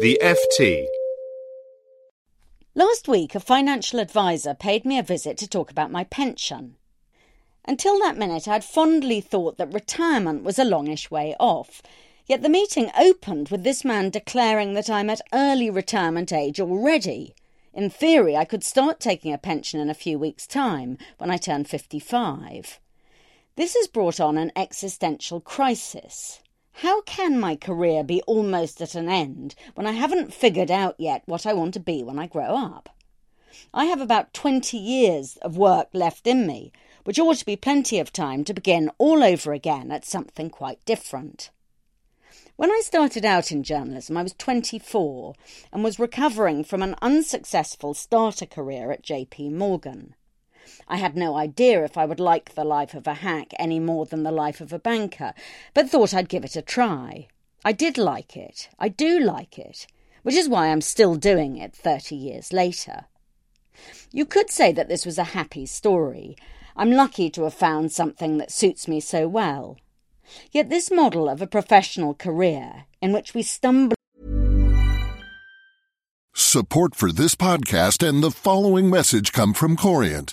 The FT. Last week, a financial advisor paid me a visit to talk about my pension. Until that minute, I'd fondly thought that retirement was a longish way off. Yet the meeting opened with this man declaring that I'm at early retirement age already. In theory, I could start taking a pension in a few weeks' time, when I turn 55. This has brought on an existential crisis. How can my career be almost at an end when I haven't figured out yet what I want to be when I grow up? I have about 20 years of work left in me, which ought to be plenty of time to begin all over again at something quite different. When I started out in journalism, I was 24 and was recovering from an unsuccessful starter career at JP Morgan. I had no idea if I would like the life of a hack any more than the life of a banker, but thought I'd give it a try. I did like it. I do like it, which is why I'm still doing it 30 years later. You could say that this was a happy story. I'm lucky to have found something that suits me so well. Yet this model of a professional career, in which we stumble Support for this podcast and the following message come from Corient.